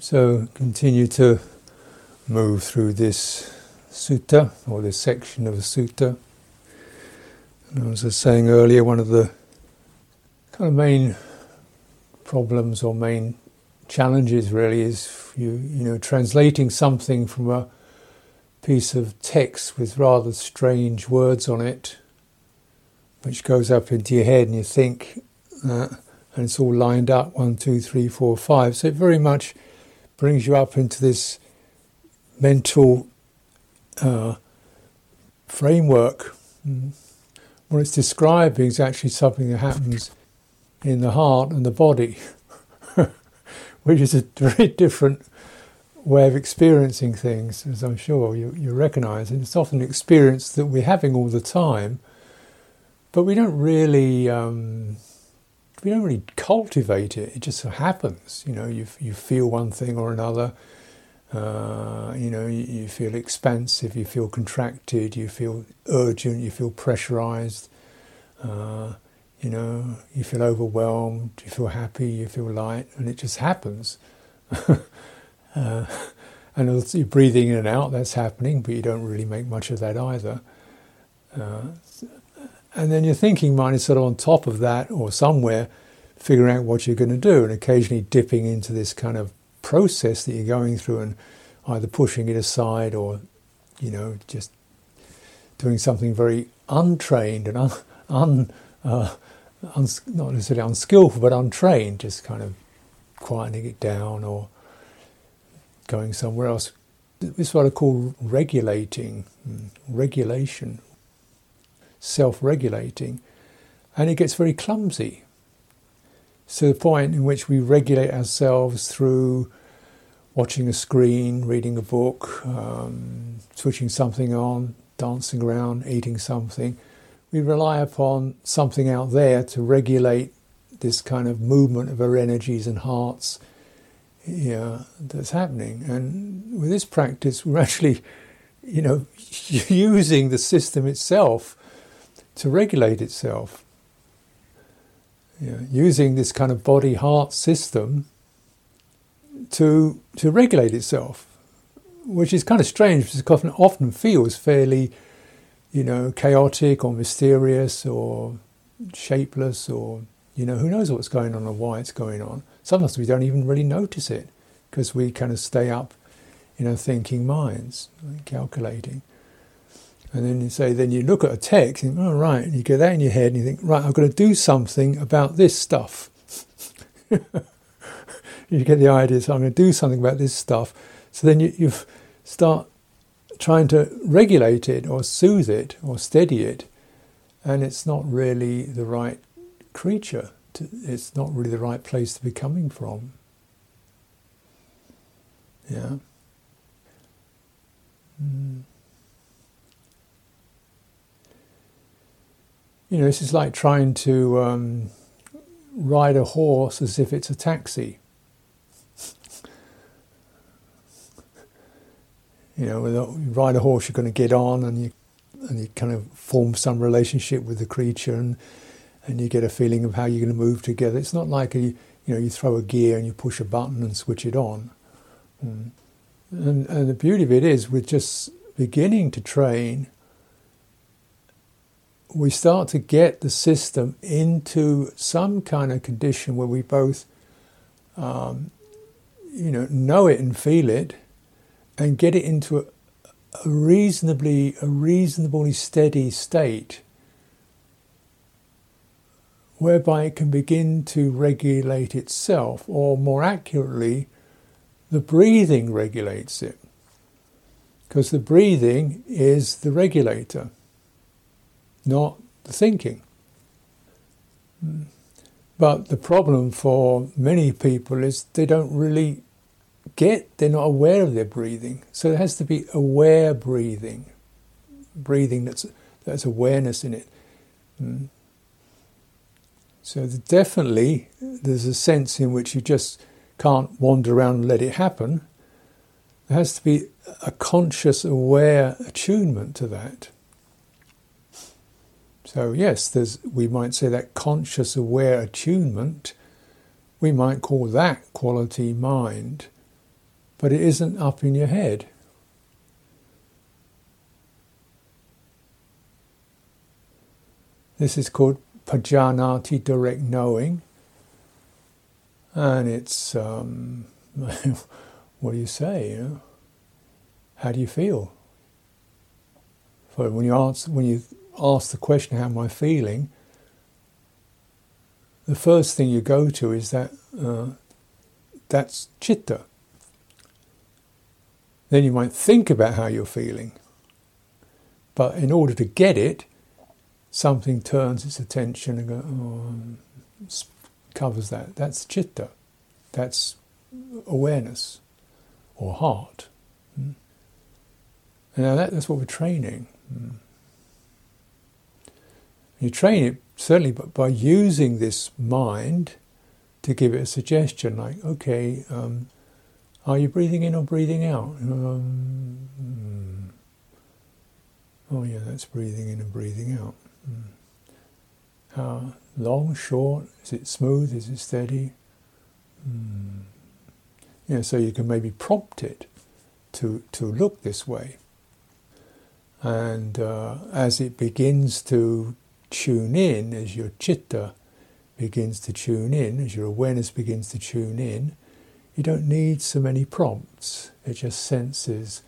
So continue to move through this sutta or this section of a sutta. And as I was saying earlier, one of the kind of main problems or main challenges really is you you know translating something from a piece of text with rather strange words on it, which goes up into your head and you think, uh, and it's all lined up one, two, three, four, five. So it very much brings you up into this mental uh, framework. Mm. What it's describing is actually something that happens in the heart and the body, which is a very different way of experiencing things, as I'm sure you, you recognize. And it's often an experience that we're having all the time, but we don't really. Um, we don't really cultivate it. It just happens. You know, you you feel one thing or another. Uh, you know, you, you, feel expansive, you feel contracted, you feel urgent, you feel pressurized. Uh, you know, you feel overwhelmed, you feel happy, you feel light, and it just happens. uh, and also you're breathing in and out, that's happening, but you don't really make much of that either. And then your thinking mind is sort of on top of that or somewhere, figuring out what you're going to do and occasionally dipping into this kind of process that you're going through and either pushing it aside or, you know, just doing something very untrained and un, un, uh, uns, not necessarily unskillful, but untrained, just kind of quietening it down or going somewhere else. This is what I call regulating, hmm, regulation, self regulating, and it gets very clumsy. To the point in which we regulate ourselves through watching a screen, reading a book, um, switching something on, dancing around, eating something. We rely upon something out there to regulate this kind of movement of our energies and hearts yeah, that's happening. And with this practice, we're actually, you know, using the system itself to regulate itself. Using this kind of body heart system to to regulate itself, which is kind of strange because it often, often feels fairly, you know, chaotic or mysterious or shapeless or you know who knows what's going on or why it's going on. Sometimes we don't even really notice it because we kind of stay up in our thinking minds, calculating. And then you say, then you look at a text, and oh, right, and you get that in your head, and you think, right, I've got to do something about this stuff. you get the idea, so I'm going to do something about this stuff. So then you, you start trying to regulate it or soothe it or steady it, and it's not really the right creature. To, it's not really the right place to be coming from. Yeah. Mm. You know, this is like trying to um, ride a horse as if it's a taxi. you know, you ride a horse, you're going to get on, and you and you kind of form some relationship with the creature, and and you get a feeling of how you're going to move together. It's not like a, you know you throw a gear and you push a button and switch it on. Mm. And, and the beauty of it is, with just beginning to train, we start to get the system into some kind of condition where we both, um, you know, know it and feel it, and get it into a, a reasonably a reasonably steady state, whereby it can begin to regulate itself, or more accurately, the breathing regulates it, because the breathing is the regulator not the thinking. But the problem for many people is they don't really get, they're not aware of their breathing. So there has to be aware breathing, breathing that's, that's awareness in it. Mm. So definitely there's a sense in which you just can't wander around and let it happen. There has to be a conscious, aware attunement to that. So, yes, there's, we might say that conscious aware attunement, we might call that quality mind. but it isn't up in your head. This is called pajanati, direct knowing. And it's, um, what do you say? You know? How do you feel? For when you answer, when you ask the question, "How am I feeling?" the first thing you go to is that uh, that's chitta. Then you might think about how you're feeling, but in order to get it, something turns its attention and go, oh, covers that. That's chitta. That's awareness or heart. Mm. And now that, that's what we're training. You train it certainly by using this mind to give it a suggestion, like, okay, um, are you breathing in or breathing out? Um, mm. Oh, yeah, that's breathing in and breathing out. Mm. How long, short? Is it smooth? Is it steady? Mm. Yeah, so you can maybe prompt it to, to look this way. And uh, as it begins to tune in, as your chitta begins to tune in, as your awareness begins to tune in, you don't need so many prompts. It just senses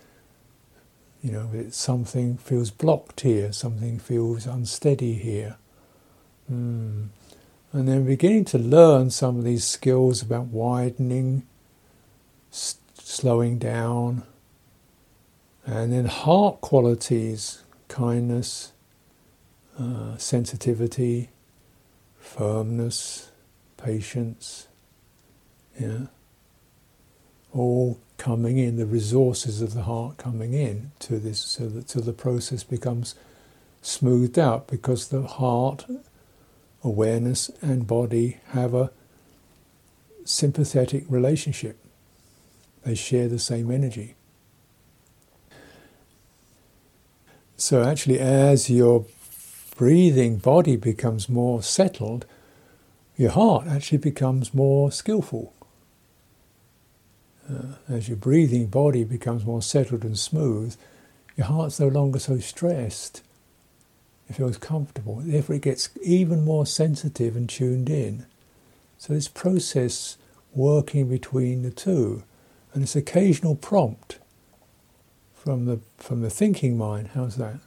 you know, something feels blocked here, something feels unsteady here. Mm. And then beginning to learn some of these skills about widening, s- slowing down, and then heart qualities, kindness, uh, sensitivity, firmness, patience, yeah, all coming in, the resources of the heart coming in to this, so that so the process becomes smoothed out because the heart, awareness, and body have a sympathetic relationship. They share the same energy. So, actually, as your breathing body becomes more settled, your heart actually becomes more skillful uh, as your breathing body becomes more settled and smooth, your heart's no longer so stressed. It feels comfortable. Therefore, it gets even more sensitive and tuned in. So, this process working between the two, and this occasional prompt from the from the thinking mind. How's that?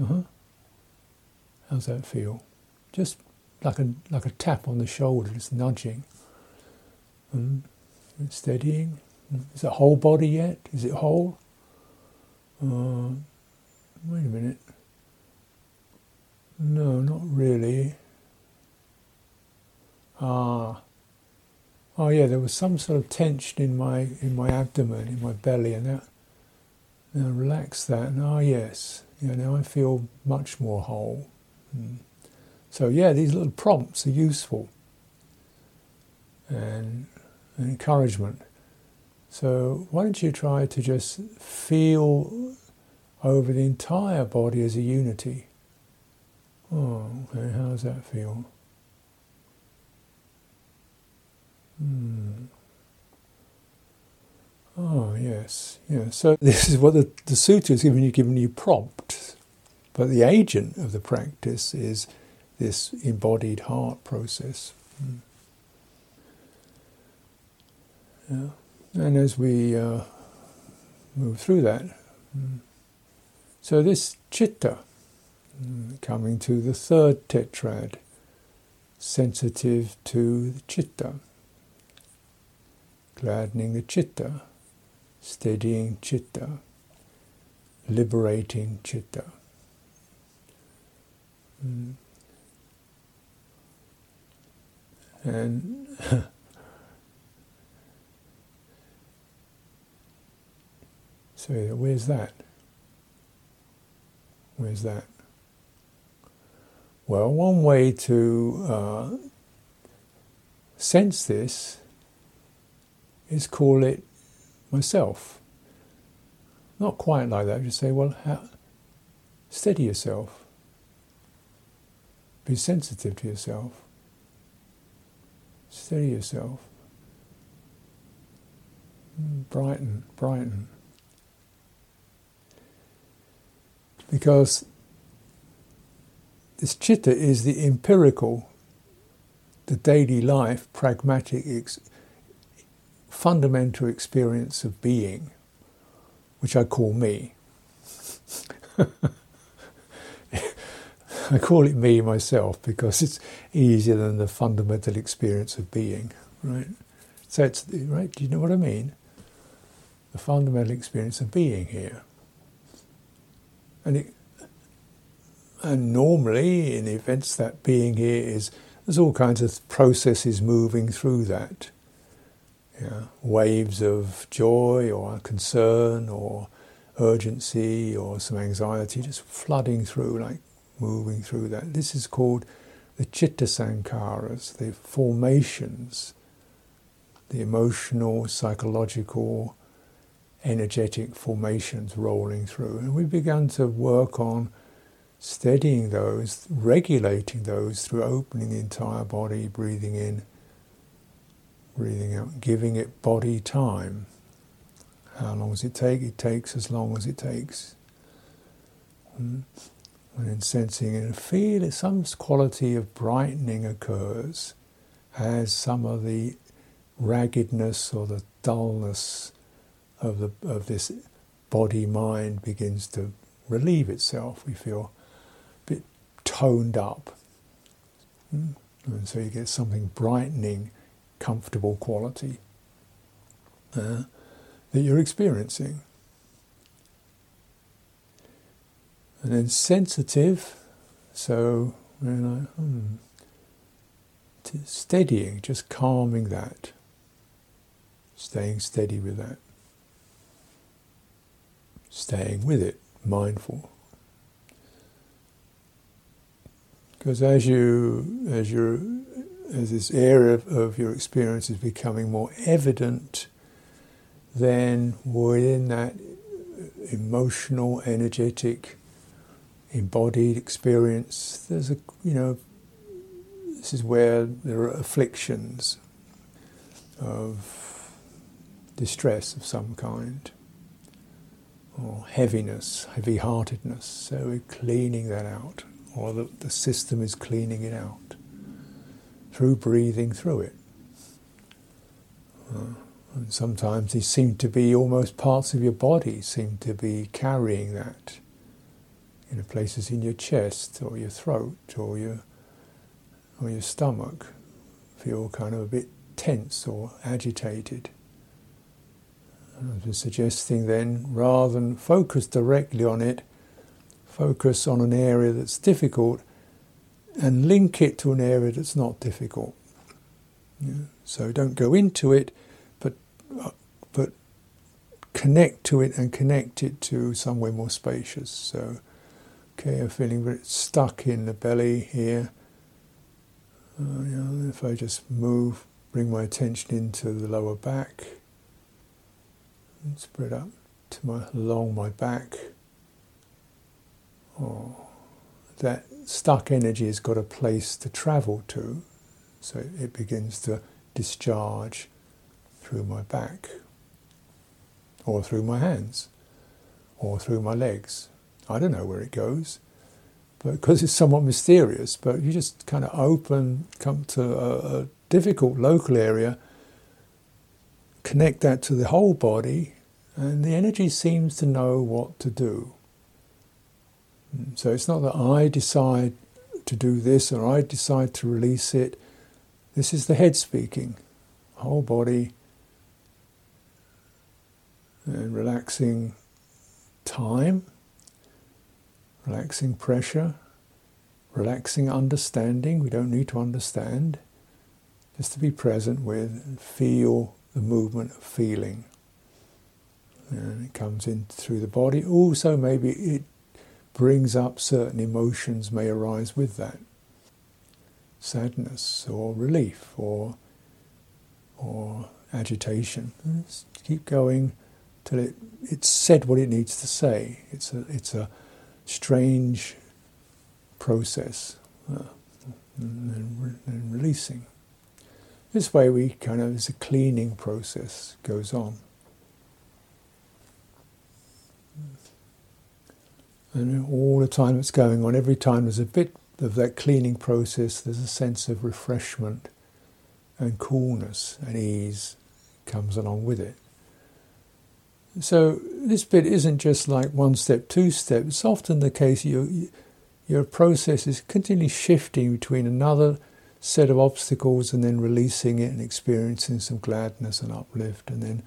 Uh huh. How's that feel? Just like a like a tap on the shoulder, just nudging. Mm. Steadying. Is it whole body yet? Is it whole? Uh, wait a minute. No, not really. Ah. Oh yeah, there was some sort of tension in my in my abdomen, in my belly, and that. Now relax that, and ah yes, you know, now I feel much more whole. Mm. So yeah, these little prompts are useful, and encouragement. So, why don't you try to just feel over the entire body as a unity? Oh, okay, how does that feel? Hmm. Oh, yes, yeah. So, this is what the, the sutta is giving you, giving you prompt. But the agent of the practice is this embodied heart process. Hmm. Yeah. And as we uh, move through that, mm, so this chitta, mm, coming to the third tetrad, sensitive to the chitta, gladdening the chitta, steadying chitta, liberating chitta. Mm. And So where's that? Where's that? Well, one way to uh, sense this is call it myself. Not quite like that. Just say, well, how, steady yourself. Be sensitive to yourself. Steady yourself. brighten, brighten. Because this chitta is the empirical, the daily life, pragmatic, fundamental experience of being, which I call me. I call it me myself because it's easier than the fundamental experience of being, right? So it's right. Do you know what I mean? The fundamental experience of being here, and it, and normally in events that being here is there's all kinds of processes moving through that. Waves of joy or concern or urgency or some anxiety just flooding through like moving through that. This is called the chitta sankharas, the formations, the emotional, psychological, energetic formations rolling through. And we've begun to work on steadying those, regulating those through opening the entire body, breathing in, breathing out, giving it body time. How long does it take? It takes as long as it takes. Mm and then sensing and feel some quality of brightening occurs as some of the raggedness or the dullness of the of this body mind begins to relieve itself. We feel a bit toned up, hmm? and so you get something brightening, comfortable quality uh, that you're experiencing. And then sensitive, so you know, hmm, steadying, just calming that, staying steady with that, staying with it, mindful. Because as you, as you, as this area of, of your experience is becoming more evident, then within that emotional, energetic embodied experience. There's a, you know, this is where there are afflictions of distress of some kind, or heaviness, heavy heartedness. So we're cleaning that out, or the, the system is cleaning it out through breathing through it. Uh, and sometimes these seem to be almost parts of your body, seem to be carrying that you know, places in your chest or your throat or your or your stomach feel kind of a bit tense or agitated. I've been suggesting then, rather than focus directly on it, focus on an area that's difficult and link it to an area that's not difficult. Yeah. So don't go into it, but uh, but connect to it and connect it to somewhere more spacious. So Okay, I'm feeling very stuck in the belly here. Uh, you know, if I just move, bring my attention into the lower back, and spread up to my along my back. Oh, that stuck energy has got a place to travel to, so it begins to discharge through my back, or through my hands, or through my legs. I don't know where it goes, but because it's somewhat mysterious. But you just kind of open, come to a, a difficult local area, connect that to the whole body, and the energy seems to know what to do. So it's not that I decide to do this or I decide to release it. This is the head speaking, whole body, and relaxing time relaxing pressure, relaxing understanding. We don't need to understand, just to be present with and feel the movement of feeling. And it comes in through the body. Also, maybe it brings up certain emotions, may arise with that sadness or relief or, or agitation. Keep going till it, it's said what it needs to say. It's a, it's a strange process uh, and, and, releasing. This way, we kind of, as a cleaning process goes on. And all the time it's going on, every time there's a bit of that cleaning process, there's a sense of refreshment and coolness and ease comes along with it. So this bit isn't just like one step, two step. It's often the case you, your process is continually shifting between another set of obstacles and then releasing it and experiencing some gladness and uplift, and then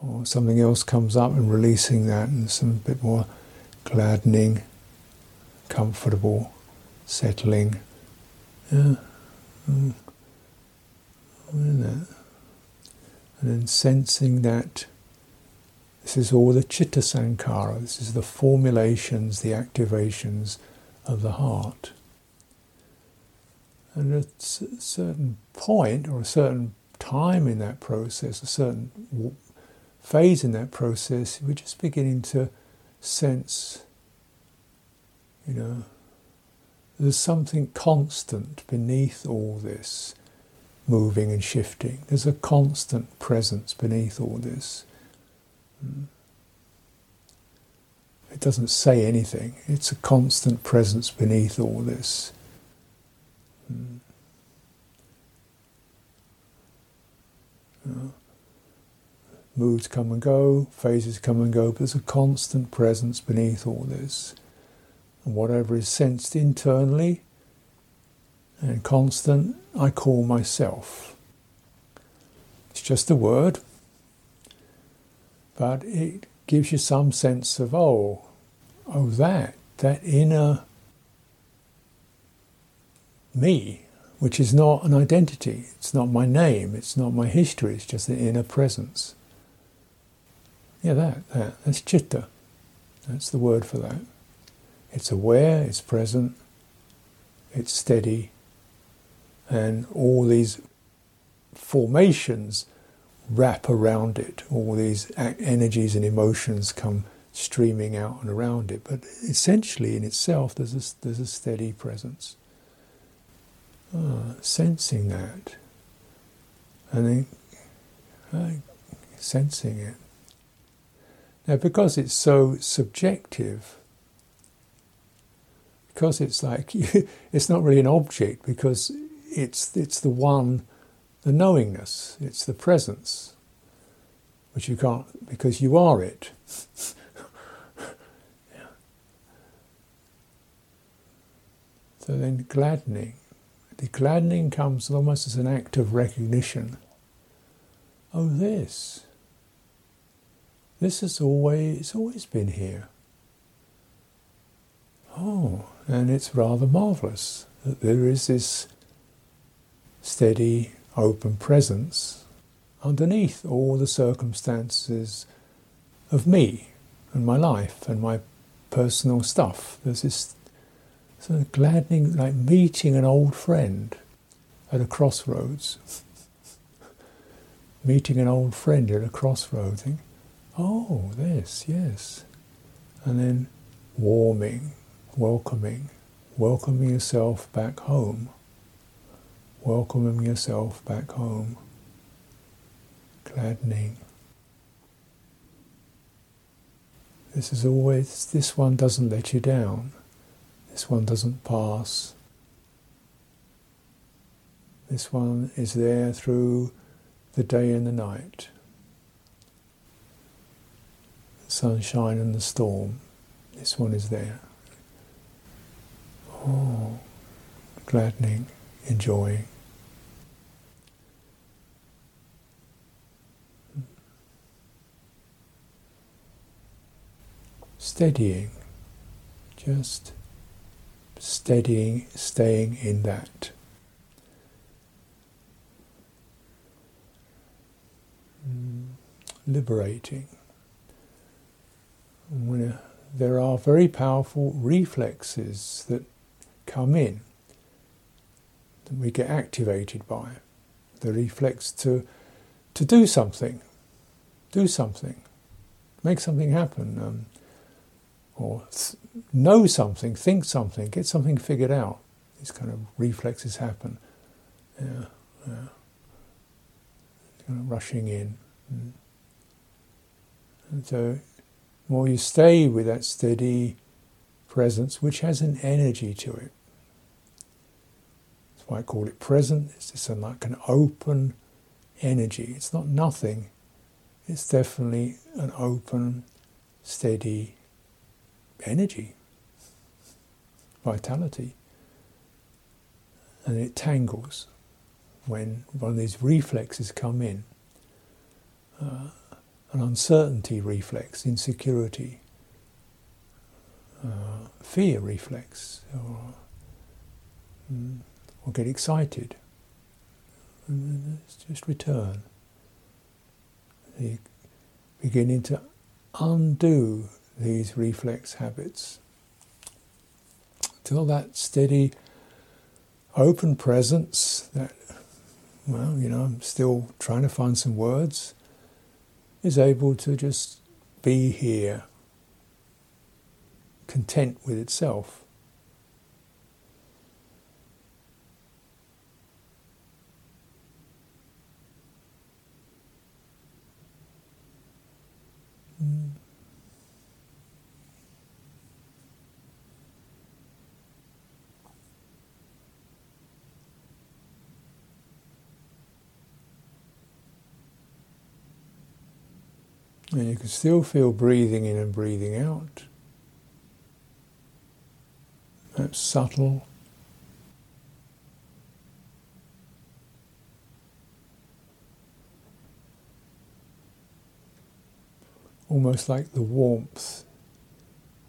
or something else comes up and releasing that and some bit more gladdening, comfortable, settling. Yeah. Mm. And then sensing that this is all the chitta sankhara, this is the formulations, the activations of the heart. And at a certain point or a certain time in that process, a certain phase in that process, we're just beginning to sense, you know, there's something constant beneath all this moving and shifting. There's a constant presence beneath all this. Hmm. It doesn't say anything, it's a constant presence beneath all this. Hmm. Moods come and go, phases come and go, but there's a constant presence beneath all this. And whatever is sensed internally and constant, I call myself. It's just a word, but it gives you some sense of, oh, oh, that, that inner me, which is not an identity, it's not my name, it's not my history, it's just the inner presence. Yeah, that, that, that's chitta. That's the word for that. It's aware, it's present, it's steady, and all these formations wrap around it. All these energies and emotions come streaming out and around it. But essentially, in itself, there's a, there's a steady presence. Ah, sensing that, and then uh, sensing it. Now, because it's so subjective, because it's like it's not really an object, because it's it's the one the knowingness, it's the presence, which you can't, because you are it. So then gladdening. The gladdening comes almost as an act of recognition. Oh, this. This has always, always been here. Oh, and it's rather marvelous that there is this steady open presence underneath all the circumstances of me and my life and my personal stuff. There's this sort of gladdening, like meeting an old friend at a crossroads. meeting an old friend at a crossroads. Oh, this, yes. And then warming, welcoming, welcoming yourself back home welcoming yourself back home, gladdening. This is always, this one doesn't let you down. This one doesn't pass. This one is there through the day and the night, sunshine and the storm. This one is there. Oh, gladdening enjoying. Steadying, just steadying, staying in that. Mm, liberating. When, there are very powerful reflexes that come in that we get activated by. The reflex to, to do something, do something, make something happen, um, or th- know something, think something, get something figured out. These kind of reflexes happen. Yeah, yeah. Kind of rushing in. Mm. And so, more you stay with that steady presence which has an energy to it. That's why I call it present. It's just like an open energy. It's not nothing. It's definitely an open, steady energy, vitality. And it tangles when one of these reflexes come in. Uh, an uncertainty reflex, insecurity, uh, fear reflex, or, mm, or get excited. And just return. Beginning to undo these reflex habits till that steady, open presence that, well, you know, I'm still trying to find some words is able to just be here, content with itself. And you can still feel breathing in and breathing out. That's subtle. Almost like the warmth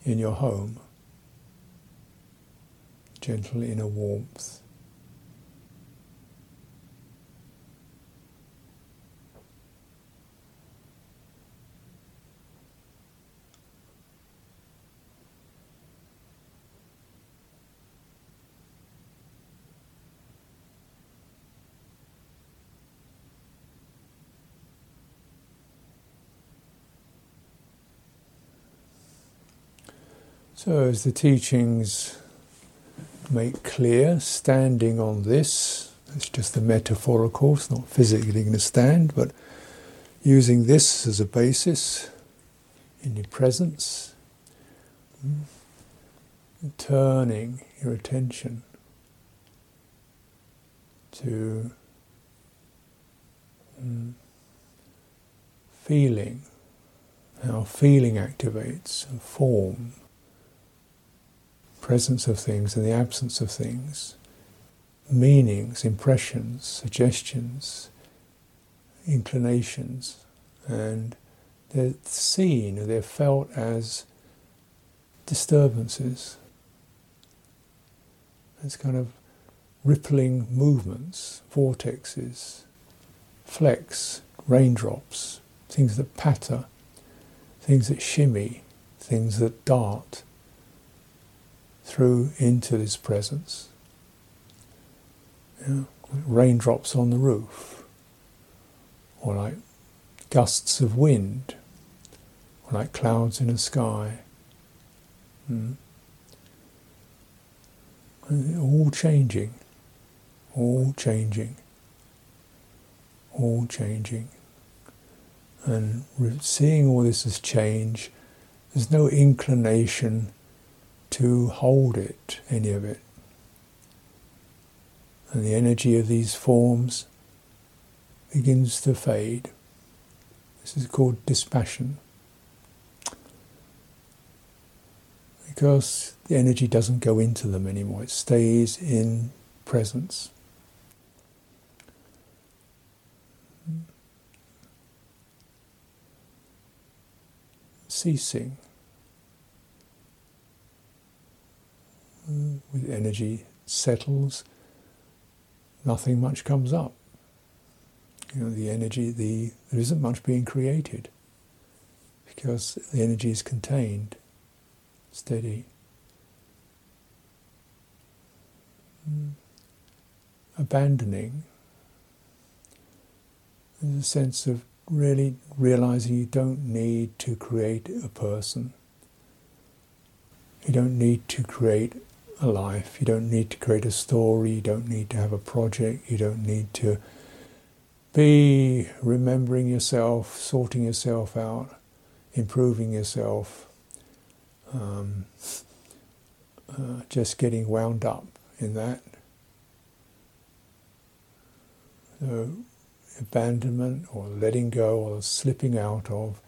in your home, gentle inner warmth. So, as the teachings make clear, standing on this, it's just a metaphorical, it's not physically going to stand, but using this as a basis in your presence, turning your attention to mm, feeling, how feeling activates and forms presence of things and the absence of things, meanings, impressions, suggestions, inclinations, and they're seen or they're felt as disturbances. It's kind of rippling movements, vortexes, flecks, raindrops, things that patter, things that shimmy, things that dart through into this presence. Raindrops on the roof, or like gusts of wind, or like clouds in a sky. Mm. All changing, all changing, all changing. And seeing all this as change, there's no inclination to hold it, any of it. And the energy of these forms begins to fade. This is called dispassion. Because the energy doesn't go into them anymore, it stays in presence. Ceasing. with energy settles, nothing much comes up. You know, the energy, the there isn't much being created because the energy is contained, steady. Mm. Abandoning. There's a sense of really realizing you don't need to create a person. You don't need to create a life. You don't need to create a story. You don't need to have a project. You don't need to be remembering yourself, sorting yourself out, improving yourself, um, uh, just getting wound up in that. So abandonment or letting go or slipping out of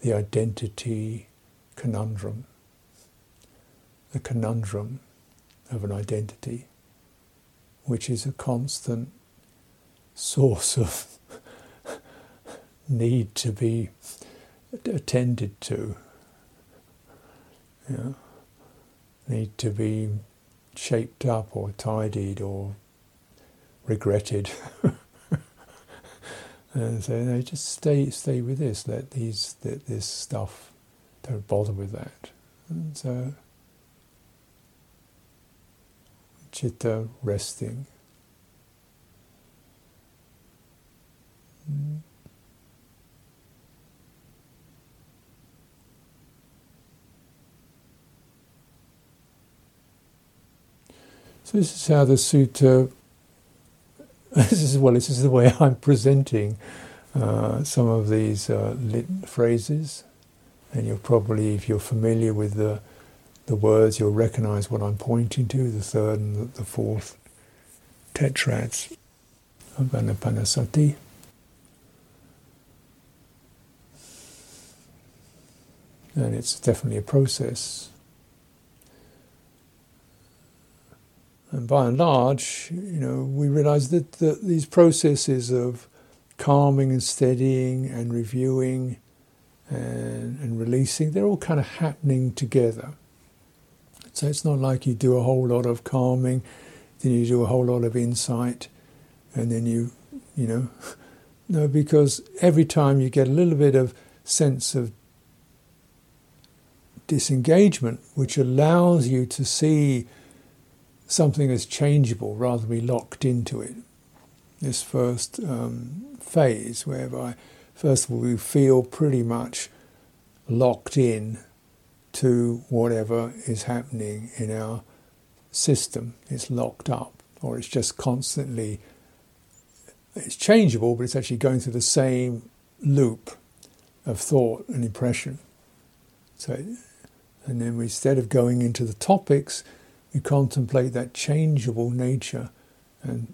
the identity conundrum, the conundrum of an identity, which is a constant source of need to be attended to. Need to be shaped up or tidied or regretted. and so no, just stay stay with this. Let these let this stuff don't bother with that. And so chitta resting. So this is how the sutta. This is well. This is the way I'm presenting uh, some of these uh, lit phrases, and you'll probably, if you're familiar with the the words, you'll recognise what I'm pointing to. The third and the, the fourth tetrads of Anapanasati. And it's definitely a process. And by and large, you know, we realize that, that these processes of calming and steadying and reviewing and, and releasing, they're all kind of happening together. So it's not like you do a whole lot of calming, then you do a whole lot of insight, and then you, you know, no, because every time you get a little bit of sense of disengagement, which allows you to see something as changeable rather than be locked into it. This first um, phase, whereby first of all we feel pretty much locked in to whatever is happening in our system. It's locked up, or it's just constantly. It's changeable, but it's actually going through the same loop of thought and impression. So, and then we, instead of going into the topics, you contemplate that changeable nature and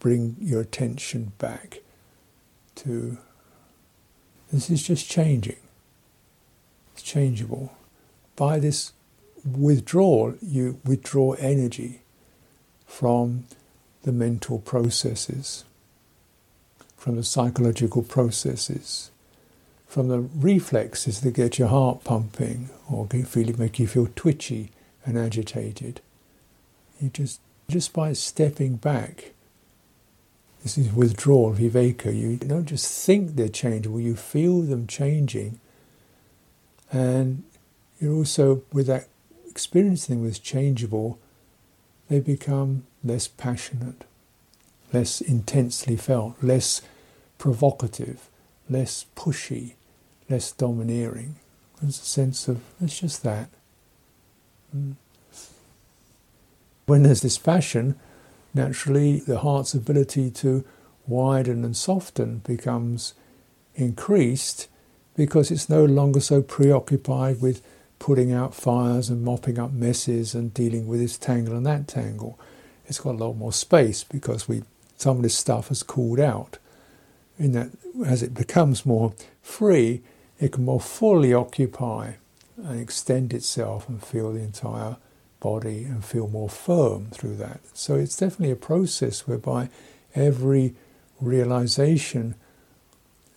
bring your attention back to this is just changing. It's changeable. By this withdrawal, you withdraw energy from the mental processes, from the psychological processes, from the reflexes that get your heart pumping or feel, make you feel twitchy and agitated. You just just by stepping back, this is withdrawal, viveka. You don't just think they're changeable, you feel them changing. And you're also, with that experiencing was changeable, they become less passionate, less intensely felt, less provocative, less pushy, less domineering. There's a sense of, it's just that. Mm. When there's dispassion, naturally the heart's ability to widen and soften becomes increased because it's no longer so preoccupied with putting out fires and mopping up messes and dealing with this tangle and that tangle. It's got a lot more space because we some of this stuff has cooled out. In that, as it becomes more free, it can more fully occupy and extend itself and feel the entire body and feel more firm through that. So it's definitely a process whereby every realization,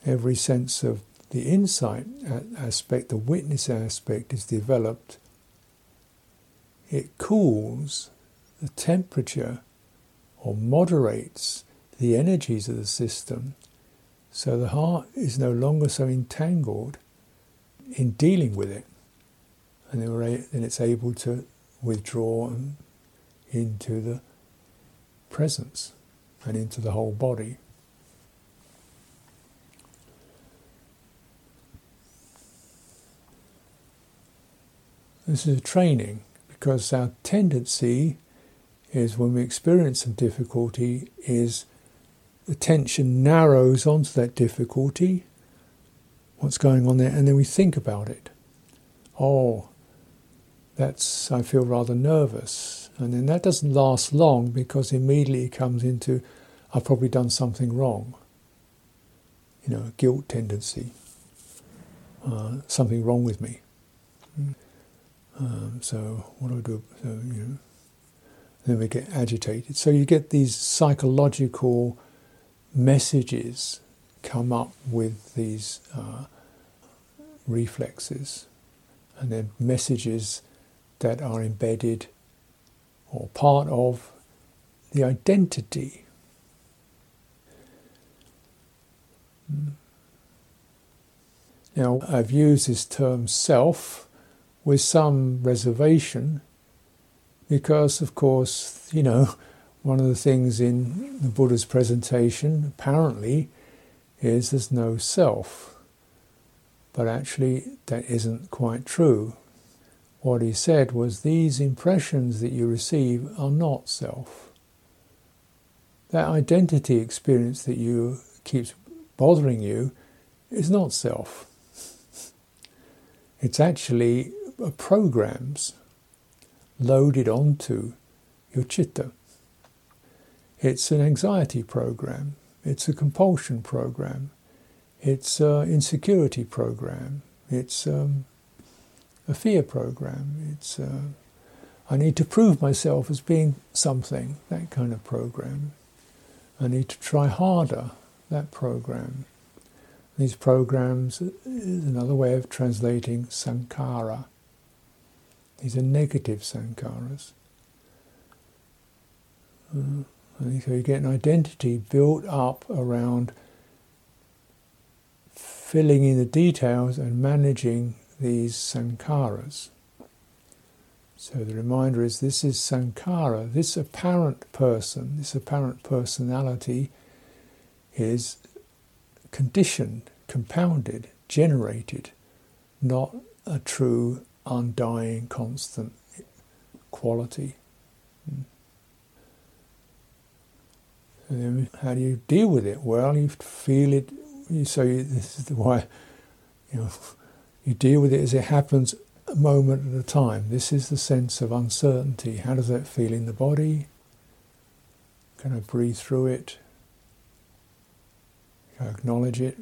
every sense of the insight aspect, the witness aspect is developed. It cools the temperature or moderates the energies of the system so the heart is no longer so entangled in dealing with it and then it's able to withdraw into the presence and into the whole body. This is a training because our tendency is when we experience some difficulty is the tension narrows onto that difficulty, what's going on there, and then we think about it. Oh, that's I feel rather nervous. And then that doesn't last long because immediately it comes into I've probably done something wrong. You know, a guilt tendency, uh, something wrong with me. Um, so what do I do? So, you know, then we get agitated. So you get these psychological messages come up with these uh, reflexes, and then messages that are embedded or part of the identity. Hmm. Now, I've used this term self with some reservation because, of course, you know, one of the things in the Buddha's presentation apparently is there's no self. But actually, that isn't quite true. What he said was these impressions that you receive are not self. That identity experience that you keeps bothering you is not self. It's actually programs loaded onto your chitta. It's an anxiety program, it's a compulsion program, it's an insecurity program, it's um, a fear program, it's uh, I need to prove myself as being something, that kind of program. I need to try harder, that program. These programs is another way of translating sankhara. These are negative sankharas. Uh, so you get an identity built up around filling in the details and managing these sankharas. So the reminder is this is sankhara, this apparent person, this apparent personality is conditioned, compounded, generated, not a true undying, constant quality. Hmm. Then how do you deal with it? Well, you feel it. So you, this is why you know you deal with it as it happens, a moment at a time. This is the sense of uncertainty. How does that feel in the body? Can I breathe through it. Can I Acknowledge it,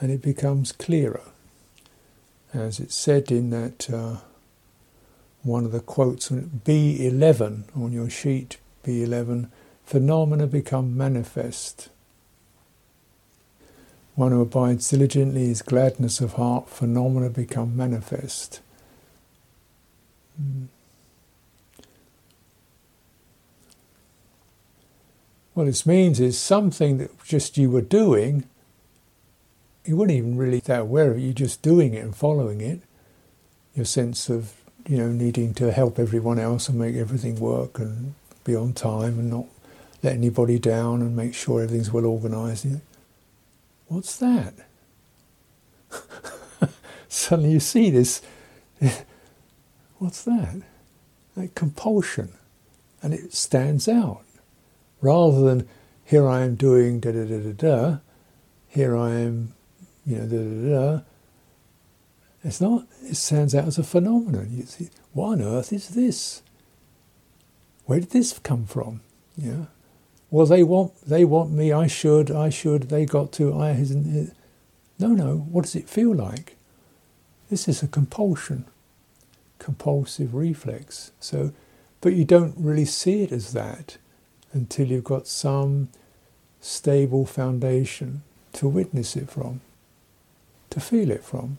and it becomes clearer as it's said in that uh, one of the quotes B11 on your sheet, B11, phenomena become manifest. One who abides diligently is gladness of heart, phenomena become manifest. Mm. What this means is something that just you were doing you weren't even really that aware of it, you're just doing it and following it. Your sense of, you know, needing to help everyone else and make everything work and be on time and not let anybody down and make sure everything's well organised. What's that? Suddenly you see this. What's that? That compulsion. And it stands out. Rather than, here I am doing da da da da da, here I am you know, da, da, da. It's not, it stands out as a phenomenon. You see, what on earth is this? Where did this come from? Yeah. Well, they want, they want me, I should, I should, they got to, I isn't. Uh, no, no, what does it feel like? This is a compulsion, compulsive reflex. So, but you don't really see it as that until you've got some stable foundation to witness it from to feel it from.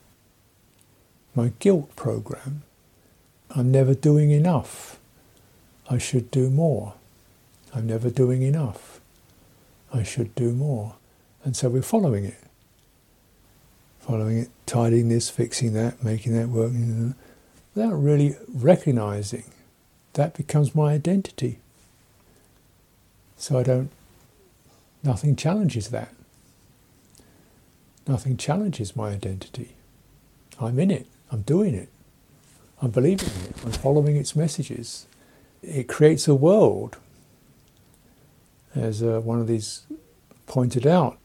My guilt program. I'm never doing enough. I should do more. I'm never doing enough. I should do more. And so we're following it. Following it, tidying this, fixing that, making that work, without really recognizing that becomes my identity. So I don't, nothing challenges that. Nothing challenges my identity. I'm in it. I'm doing it. I'm believing in it. I'm following its messages. It creates a world, as uh, one of these pointed out.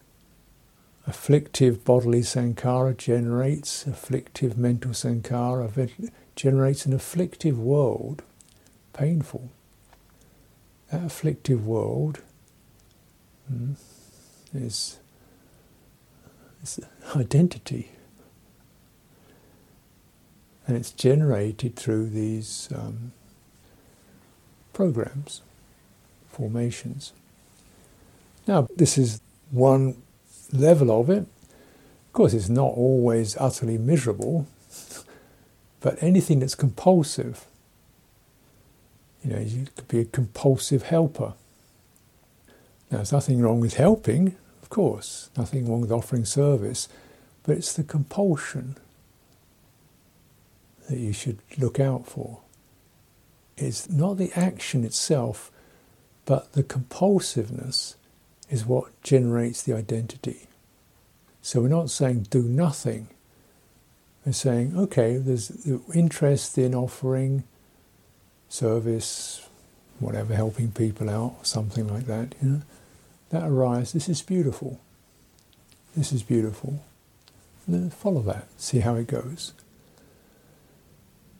Afflictive bodily sankhara generates afflictive mental sankhara, generates an afflictive world, painful. That afflictive world mm, is, is identity. And it's generated through these um, programs, formations. Now, this is one level of it. Of course, it's not always utterly miserable, but anything that's compulsive, you know, you could be a compulsive helper. Now, there's nothing wrong with helping, of course, nothing wrong with offering service, but it's the compulsion that you should look out for. It's not the action itself, but the compulsiveness is what generates the identity. So we're not saying do nothing. We're saying, okay, there's the interest in offering service, whatever, helping people out, something like that, you know. That arises, this is beautiful. This is beautiful. Then follow that, see how it goes.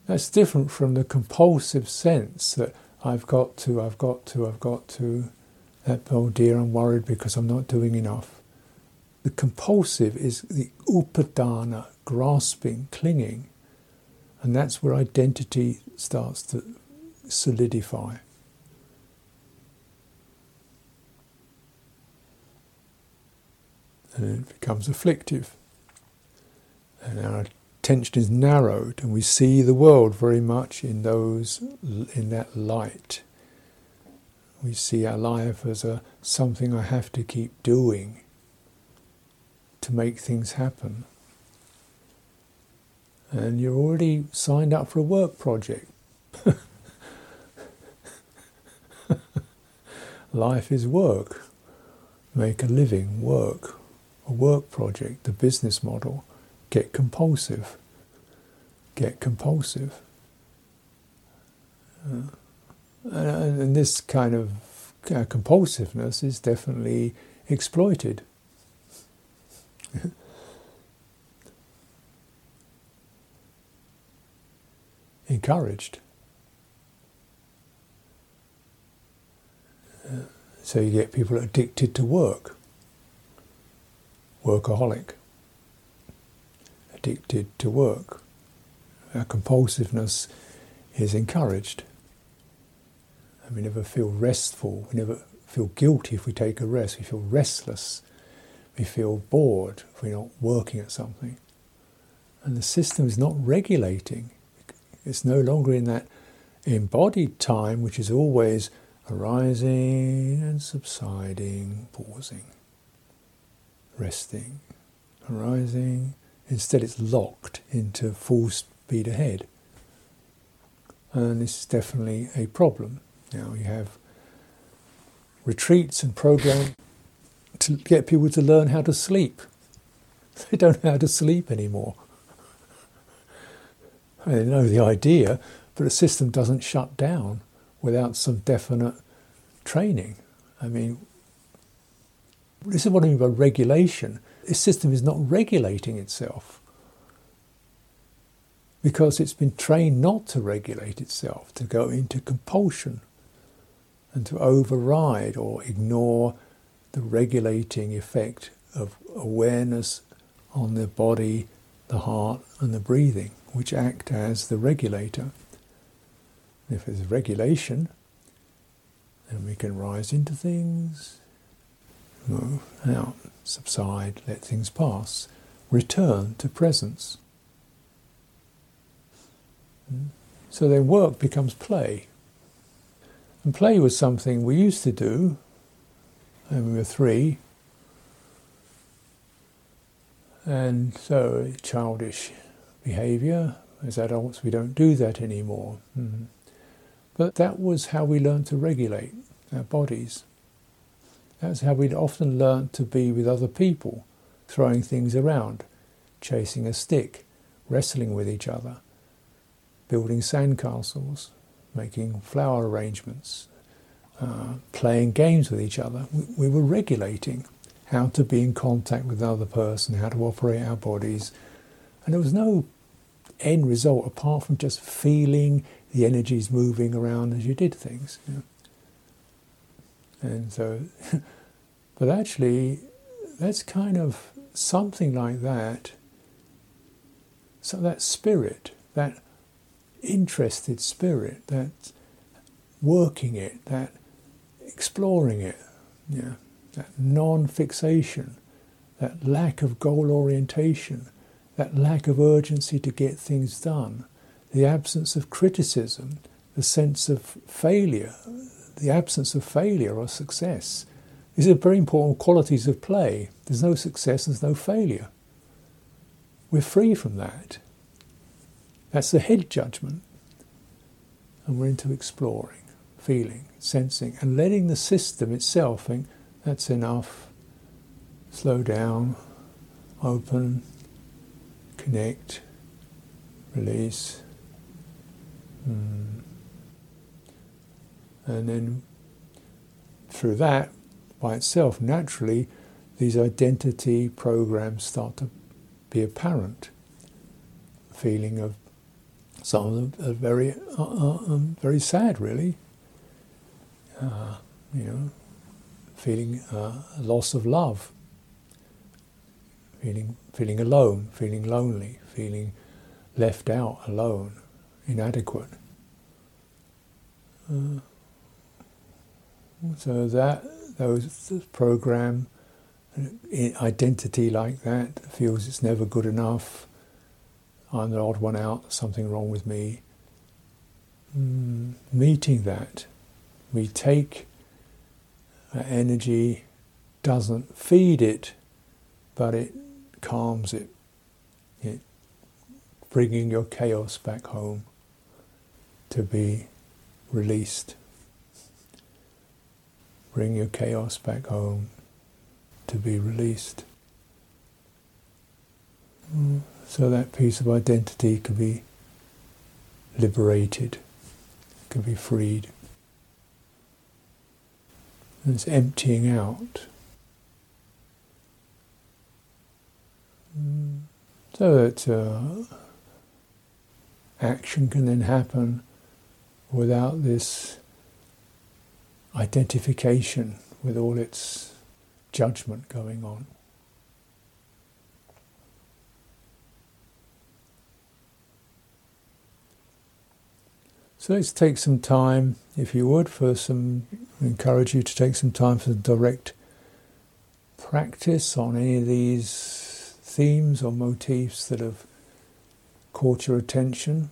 That's different from the compulsive sense that I've got to, I've got to, I've got to, that, oh dear, I'm worried because I'm not doing enough. The compulsive is the upadana, grasping, clinging, and that's where identity starts to solidify. And it becomes afflictive. And our attention is narrowed, and we see the world very much in those in that light. We see our life as a something I have to keep doing to make things happen. And you're already signed up for a work project. Life is work. Make a living, work. A work project, the business model. Get compulsive. Get compulsive. Uh, and this kind of uh, compulsiveness is definitely exploited. Encouraged. Uh, so you get people addicted to work, workaholic, addicted to work. Our compulsiveness is encouraged. And we never feel restful, we never feel guilty if we take a rest, we feel restless we feel bored if we're not working at something. And the system is not regulating. It's no longer in that embodied time, which is always arising and subsiding, pausing, resting, arising. Instead, it's locked into full speed ahead. And this is definitely a problem. Now, you have retreats and programs to get people to learn how to sleep. They don't know how to sleep anymore. They know the idea, but the system doesn't shut down without some definite training. I mean, this is what I mean by regulation. This system is not regulating itself because it's been trained not to regulate itself, to go into compulsion and to override or ignore the regulating effect of awareness on the body, the heart, and the breathing, which act as the regulator. If there's regulation, then we can rise into things, move out, subside, let things pass, return to presence. Hmm? So then work becomes play. And play was something we used to do when we were three. And so, childish behaviour. As adults, we don't do that anymore. Mm. But that was how we learned to regulate our bodies. That's how we'd often learnt to be with other people, throwing things around, chasing a stick, wrestling with each other, building sandcastles, making flower arrangements, uh, playing games with each other. We, we, were regulating how to be in contact with another person, how to operate our bodies, and there was no end result apart from just feeling the energies moving around as you did things. You know? And so, but actually, that's kind of something like that. So that spirit, that interested spirit, that working it, that exploring it, yeah, that non-fixation, that lack of goal orientation, that lack of urgency to get things done, the absence of criticism, the sense of failure, the absence of failure or success. These are very important qualities of play. There's no success, there's no failure. We're free from that. That's the head judgment. And we're into exploring, feeling, sensing, and letting the system itself think that's enough. Slow down, open, connect, release. Mm. And then through that, by itself, naturally, these identity programs start to be apparent. Feeling of some of them are very, uh, uh, um, very sad, really. Uh, you know, feeling uh, loss of love, feeling feeling alone, feeling lonely, feeling left out, alone, inadequate. So that those program identity like that feels it's never good enough. I'm the odd one out. Something wrong with me. Mm, meeting that, we take energy, doesn't feed it, but it calms it. It bringing your chaos back home to be released. Bring your chaos back home to be released. So that piece of identity could be liberated, could be freed. And it's emptying out. So that uh, action can then happen without this identification with all its judgment going on. So let's take some time, if you would, for some, encourage you to take some time for direct practice on any of these themes or motifs that have caught your attention.